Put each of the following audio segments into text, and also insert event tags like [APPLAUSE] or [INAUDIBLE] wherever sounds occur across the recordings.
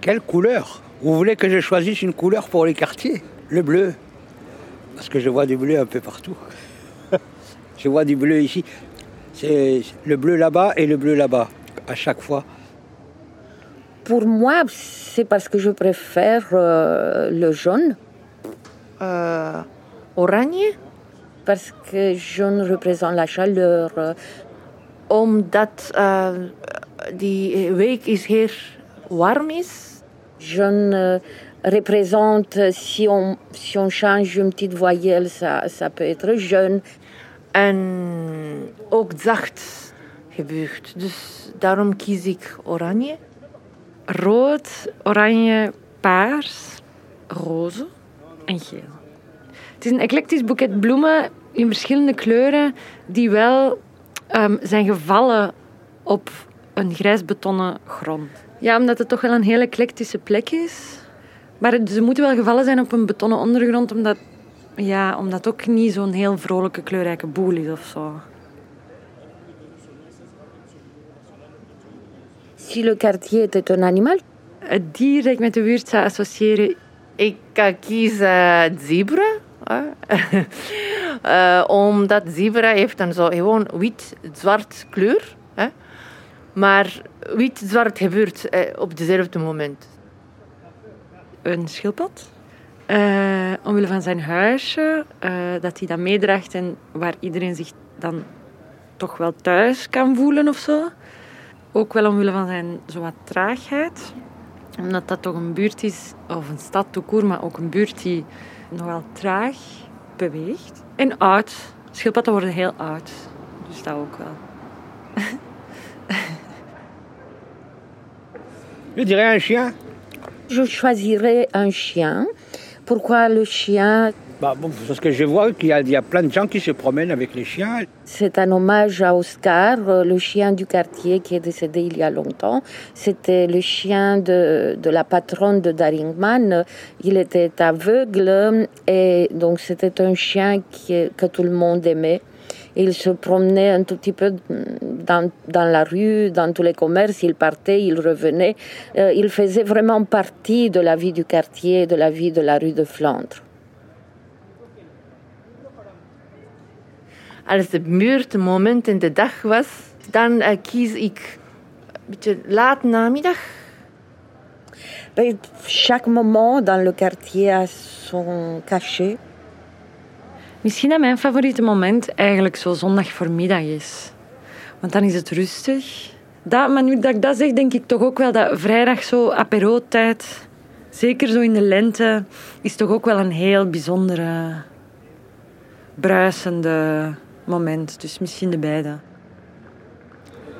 Quelle couleur? Vous voulez que je choisisse une couleur pour les quartiers? Le bleu. Parce que je vois du bleu un peu partout. [LAUGHS] je vois du bleu ici. C'est le bleu là-bas et le bleu là-bas, à chaque fois. Pour moi, c'est parce que je préfère euh, le jaune. Uh, oranje? Parce que jaune représente la chaleur. euh, Omdat uh, die week is hier warm is. Jaune euh, représente, si on, si on change une petite voyelle, ça, ça peut être jaune. En ook zacht gebeurt. Dus daarom kies ik oranje. Rood, oranje, paars, roze en geel. Het is een eclectisch boeket bloemen in verschillende kleuren die wel ehm, zijn gevallen op een grijsbetonnen grond. Ja, omdat het toch wel een heel eclectische plek is. Maar ze moeten wel gevallen zijn op een betonnen ondergrond, omdat, ja, omdat het ook niet zo'n heel vrolijke, kleurrijke boel is of zo. Si le quartier était un animal, Het dier dat ik met de buurt zou associëren Ik uh, kies uh, zebra. [LAUGHS] Eh, omdat zebra heeft een zo gewoon wit-zwart kleur. Hè. Maar wit-zwart gebeurt eh, op dezelfde moment. een schildpad. Eh, omwille van zijn huisje, eh, dat hij dat meedraagt en waar iedereen zich dan toch wel thuis kan voelen of zo. Ook wel omwille van zijn zo wat traagheid. Omdat dat toch een buurt is, of een stad court, maar ook een buurt die nogal traag beweegt. En oud. Schildpadden worden heel oud. Dus dat ook wel. [LAUGHS] Je dirais un chien. je choisirais un chien. Pourquoi le chien? Bah, bon, parce que je vois qu'il y, a- il y a plein de gens qui se promènent avec les chiens. C'est un hommage à Oscar, euh, le chien du quartier qui est décédé il y a longtemps. C'était le chien de, de la patronne de Daringman. Il était aveugle et donc c'était un chien qui- que tout le monde aimait. Il se promenait un tout petit peu dans, dans la rue, dans tous les commerces. Il partait, il revenait. Euh, il faisait vraiment partie de la vie du quartier, de la vie de la rue de Flandre. Als de buurt een moment in de dag was, dan eh, kies ik een beetje laat namiddag. Chaque moment dans le quartier a son cachet. Misschien dat mijn favoriete moment eigenlijk zo zondag voormiddag is. Want dan is het rustig. Dat, maar nu dat ik dat zeg, denk ik toch ook wel dat vrijdag zo apero-tijd, zeker zo in de lente, is toch ook wel een heel bijzondere, bruisende moment. Dus misschien de beide.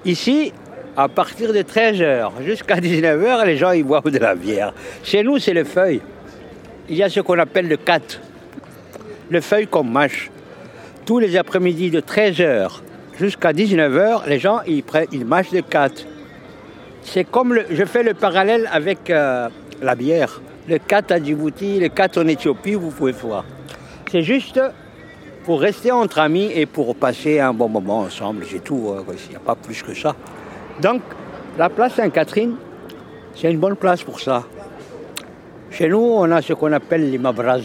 Ici, à partir de 13h jusqu'à 19h, les gens ils boivent de la bière. Chez nous, c'est le feuille. Il y a ce qu'on appelle le cat. Le feuille qu'on mâche. Tous les après-midi de 13h jusqu'à 19h, les gens ils, prennent, ils mâchent le cat. C'est comme je fais le parallèle avec euh, la bière. Le cat à Djibouti, le cat en Éthiopie, vous pouvez voir. C'est juste pour rester entre amis et pour passer un bon moment ensemble, c'est tout. euh, Il n'y a pas plus que ça. Donc, la place Sainte-Catherine, c'est une bonne place pour ça. Chez nous, on a ce qu'on appelle les mabras.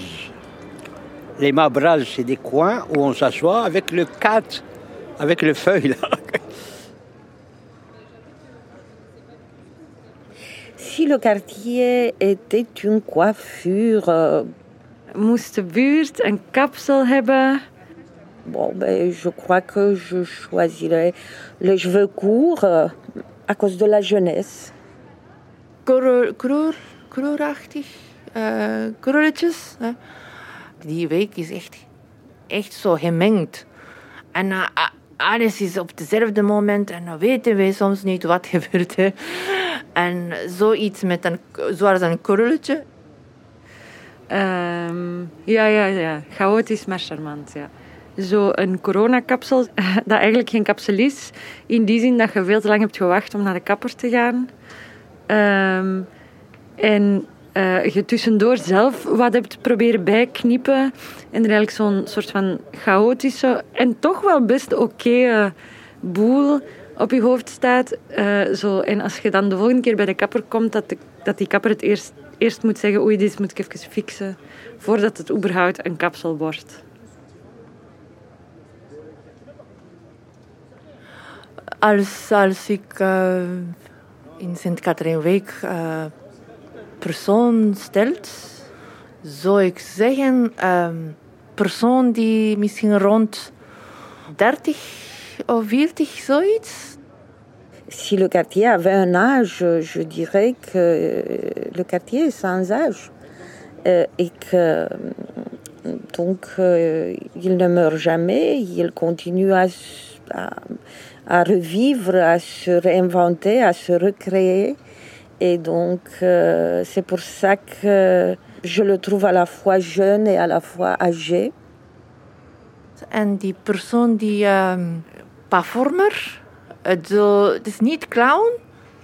Les mabras, c'est des coins où on s'assoit avec le cat, avec le feuille. Là. Si le quartier était une coiffure, euh, Moest de buurt een kapsel hebben? bon, ben, je crois que je choisirais les cheveux courts euh, à cause de la jeunesse. Eh. Die week is echt, echt zo gemengd. En eh, alles is op dezelfde moment en dan weten wij soms niet wat [LAUGHS] gebeurt. Hè. En zoiets met een, zoals een krulletje. Ehm, ja, ja, ja. Chaotisch, maar charmant, ja. Zo een coronakapsel, [LAUGHS] dat eigenlijk geen kapsel is. In die zin dat je veel te lang hebt gewacht om naar de kapper te gaan. Ehm, en eh, je tussendoor zelf wat hebt proberen bijknippen. En er eigenlijk zo'n soort van chaotische en toch wel best oké boel op je hoofd staat. eh, zo. En als je dan de volgende keer bij de kapper komt, dat, dat die kapper het eerst, eerst moet zeggen: Oei, dit moet ik even fixen. Voordat het überhaupt een kapsel wordt. Als, als ik eh, in Sint-Katerinwijk eh persoon stelt, zou ik zeggen ehm, persoon die misschien rond 30 of 40 zoiets? Si le quartier avait un âge, je dirais que le quartier est sans âge. Euh, et que donc euh, il ne meurt jamais, il continue à, à, à revivre, à se réinventer, à se recréer. Et donc euh, c'est pour ça que je le trouve à la fois jeune et à la fois âgé. En die persoon die ehm performer, het, is niet clown,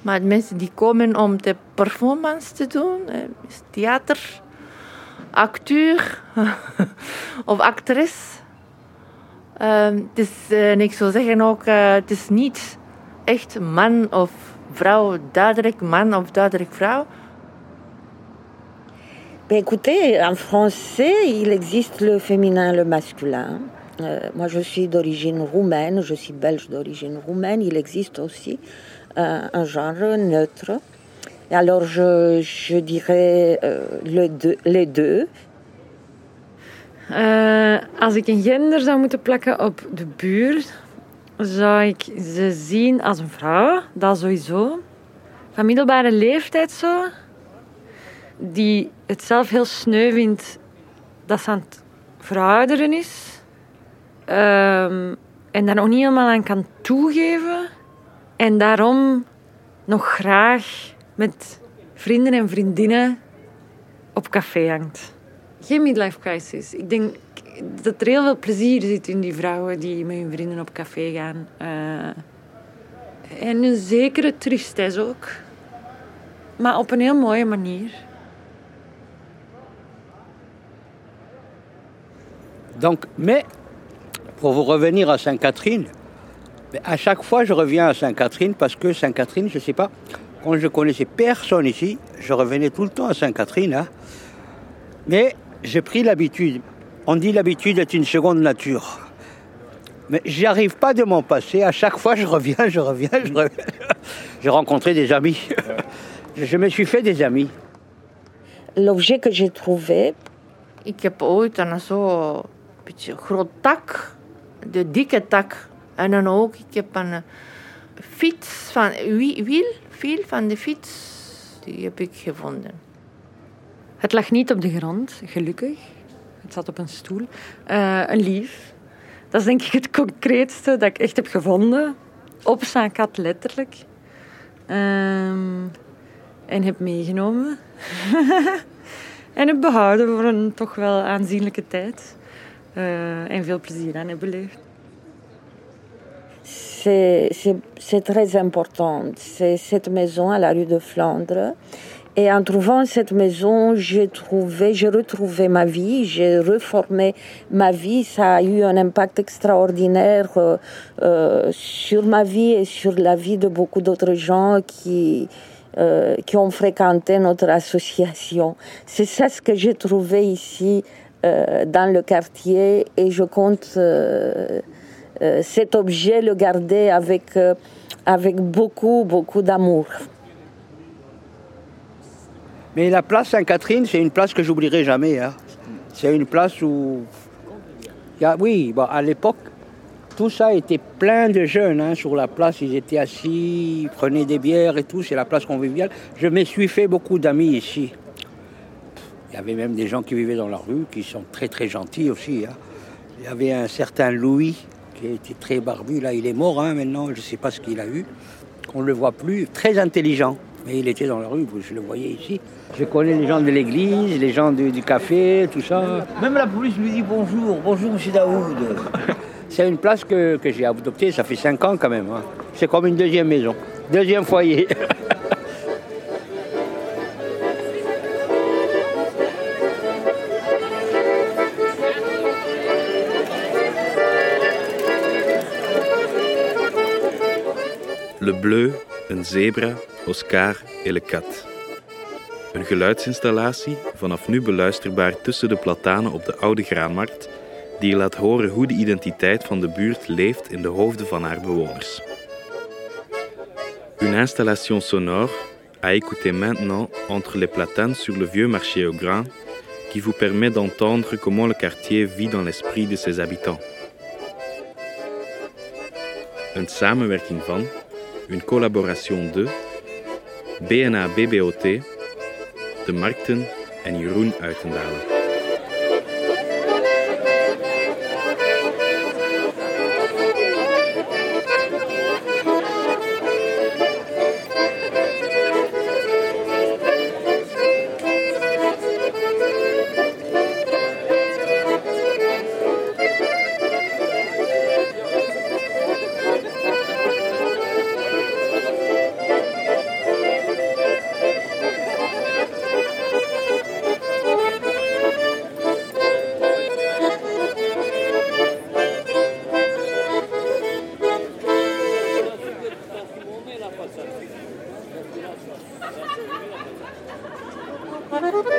maar mensen die komen om de performance te doen, eh, theater, acteur [LAUGHS] of actrice. Ehm, het is, en ik zou zeggen ook, eh, het is niet echt man of vrouw, duidelijk man of duidelijk vrouw? Ben, écoutez, en français, il existe le féminin et le masculin. Euh, moi, je suis d'origine roumaine, je suis belge d'origine roumaine. Il existe aussi euh, un genre neutre. Et alors, je, je dirais euh, le deux- les deux. Als ik een gender zou moeten plakken op de buurt, zou ik ze zien als een vrouw, dat sowieso. Van middelbare leeftijd zo. Die het zelf heel sneu vindt dat ze aan het verouderen is. Ehm, en daar nog niet helemaal aan kan toegeven. En daarom nog graag met vrienden en vriendinnen op café hangt. Geen midlife crisis. Ik denk dat er heel veel plezier zit in die vrouwen die met hun vrienden op café gaan. Eh, en een zekere tristesse ook. Maar op een heel mooie manier. Donc, mais, pour vous revenir à Sainte-Catherine, à chaque fois je reviens à Sainte-Catherine parce que Sainte-Catherine, je ne sais pas, quand je connaissais personne ici, je revenais tout le temps à Sainte-Catherine. hein. Mais j'ai pris l'habitude. On dit l'habitude est une seconde nature. Mais j'y arrive pas de m'en passer. À chaque fois, je reviens, je reviens, je reviens. J'ai rencontré des amis. Je me suis fait des amis. L'objet que j'ai trouvé, Ik heb ooit een zo beetje groot tak, de dikke tak. En dan ook, ik heb een eh, fiets van wie- wiel, wiel van de fiets, die heb ik gevonden. Het lag niet op de grond, gelukkig. Het zat op een stoel. Eh, een lief. Dat is denk ik het concreetste dat ik echt heb gevonden. Op kat, letterlijk. Ehm, en heb meegenomen. [LAUGHS] en heb behouden voor een toch wel aanzienlijke tijd. Eh, en veel plezier aan heb beleefd. c'est très important. C'est cette maison à la rue de Flandre. Et en trouvant cette maison, j'ai trouvé, j'ai retrouvé ma vie, j'ai reformé ma vie. Ça a eu un impact extraordinaire euh, euh, sur ma vie et sur la vie de beaucoup d'autres gens qui, euh, qui ont fréquenté notre association. C'est ça ce que j'ai trouvé ici dans le quartier et je compte cet objet le garder avec, avec beaucoup, beaucoup d'amour. Mais la place Sainte-Catherine, c'est une place que j'oublierai jamais. hein. C'est une place où. oui, bon, à l'époque, tout ça était plein de jeunes hein, sur la place. Ils étaient assis, ils prenaient des bières et tout. C'est la place conviviale. Je me suis fait beaucoup d'amis ici. Il y avait même des gens qui vivaient dans la rue, qui sont très très gentils aussi. hein. Il y avait un certain Louis, qui était très barbu. Là, il est mort maintenant. Je ne sais pas ce qu'il a eu. On ne le voit plus. Très intelligent. Mais il était dans la rue, je le voyais ici. Je connais les gens de l'église, les gens du, du café, tout ça. Même la police lui dit bonjour, bonjour monsieur Daoud. [LAUGHS] C'est une place que, que j'ai adoptée, ça fait cinq ans quand même. hein. C'est comme une deuxième maison, deuxième foyer. [LAUGHS] Le Bleu, een zebra, Oscar et le cat. Een geluidsinstallatie, vanaf nu beluisterbaar tussen de platanen op de Oude Graanmarkt, die laat horen hoe de identiteit van de buurt leeft in de hoofden van haar bewoners. Une installation sonore à écouter maintenant entre les platanes sur le vieux marché au grain qui vous permet d'entendre comment le quartier vit dans l'esprit de ses habitants. Een samenwerking van, une collaboration de, BNA BBOT, De Markten en Jeroen Uitendalen. Ha ha ha!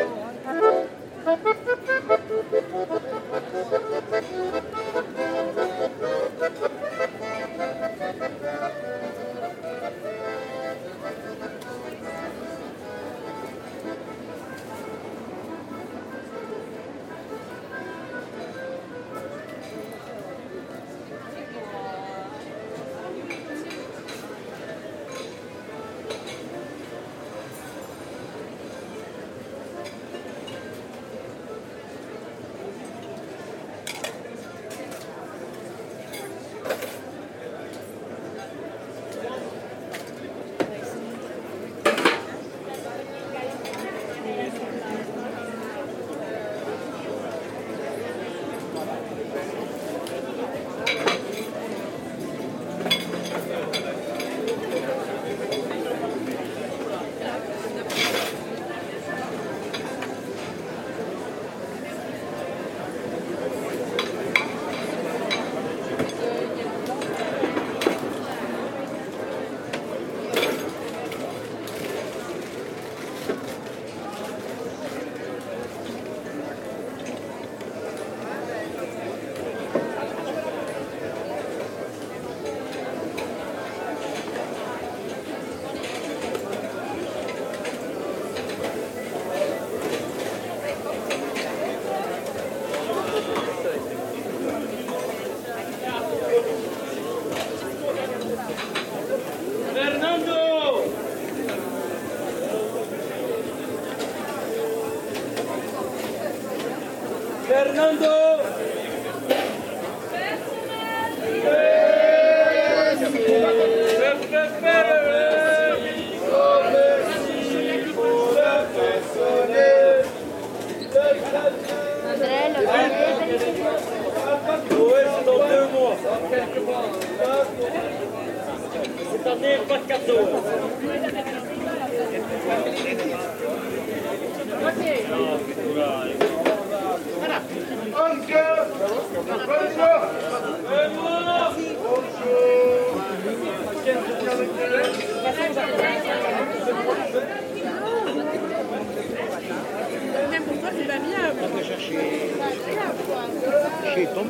chez ton